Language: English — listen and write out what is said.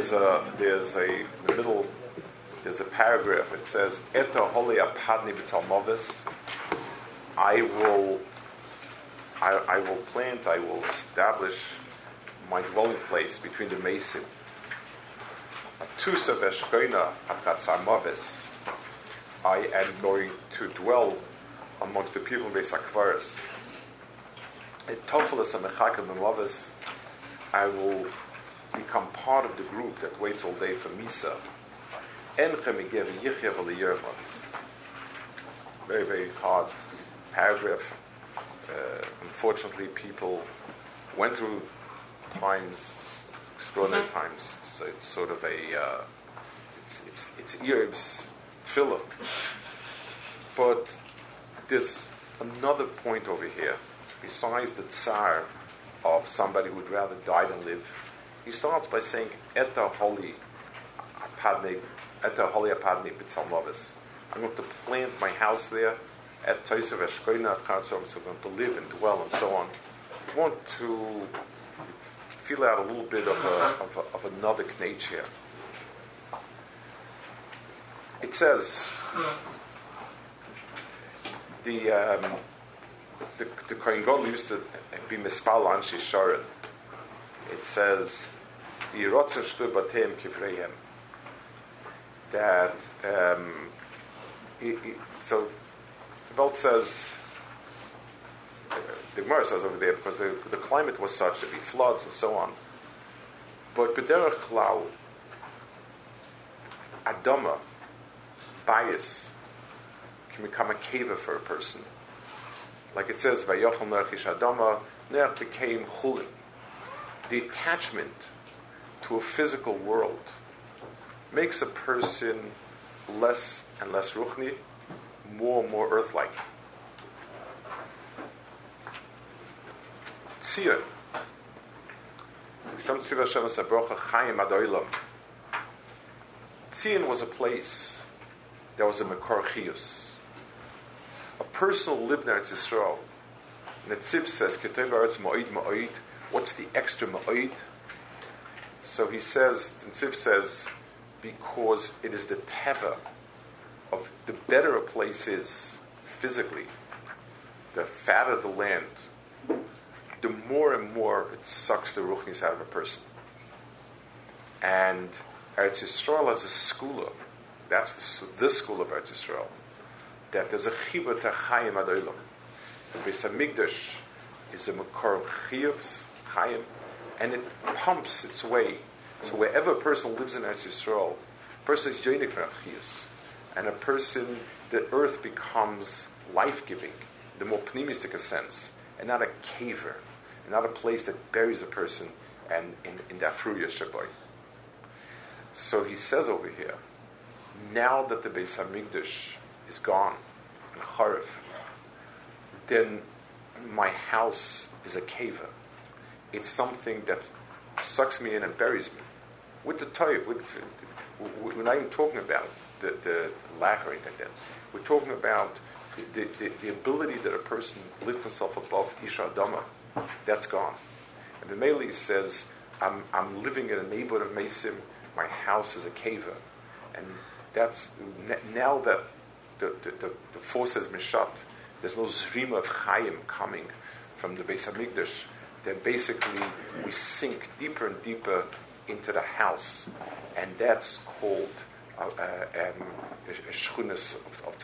there's a there's a middle there's a paragraph. It says Eta holi apadni b'talmovis. I will I, I will plant. I will establish my dwelling place between the Mesim. Atusa v'eshkoina atkatzarmovis. I am going to dwell amongst the people of Besakvaris. At Tofelis and Mechakim I will become part of the group that waits all day for Misa. Very, very hard paragraph. Uh, unfortunately, people went through times, extraordinary times. So it's sort of a, uh, it's, it's, it's Ereb's tefillah. But there's another point over here. Besides the tsar of somebody who'd rather die than live, he starts by saying, Eta holy apadne, Eta holy apadne b'tzalmovis. I'm going to plant my house there at Toisav Eshkoina so I'm going to live and dwell and so on. I want to feel out a little bit of, a, of, a, of another knage here. It says, the, um, the, the Kohen used to be mispal anshi sharon. It says. That um, he, he, so the Welt says uh, the Gemara says over there because the, the climate was such that be floods and so on. But b'derech klau, adama, bias, can become a cave for a person. Like it says, Vayochel Nerchish Adama, Ner became Chulin. The attachment to a physical world makes a person less and less ruchni, more and more earth-like. Tzion. Tzion was a place that was a Mekar Chiyus a person who lived Eretz Yisrael. Netziv says, Keteva Eretz Ma'id Ma'id. What's the extra Ma'id? So he says, Netziv says, because it is the teva of the better a place is physically, the fatter the land, the more and more it sucks the ruchnis out of a person. And Eretz Yisrael has a school. That's the, the school of Eretz Yisrael that there's a chibur to chayim adoilam. The Beis Hamikdash is a makor chiyuvs and it pumps its way. So wherever a person lives in Eretz Yisrael, a person is joining chiyus, and a person, the earth becomes life giving, the more pneumistic a sense, and not a caver, and not a place that buries a person and in, the afruya shaboy. So he says over here, now that the Beis Hamikdash is gone in Charev, then my house is a cave. It's something that sucks me in and buries me. With the toy, with, we're not even talking about the, the lack or anything like that. We're talking about the, the, the ability that a person lifts himself above Isha Adama. That's gone. And the Mele says, I'm, I'm living in a neighborhood of Mesim, my house is a cave. And that's now that the, the, the, force has been shut. There's no zrima of chayim coming from the Beis Hamikdash that basically we sink deeper and deeper into the house, and that's called a uh, um, of, of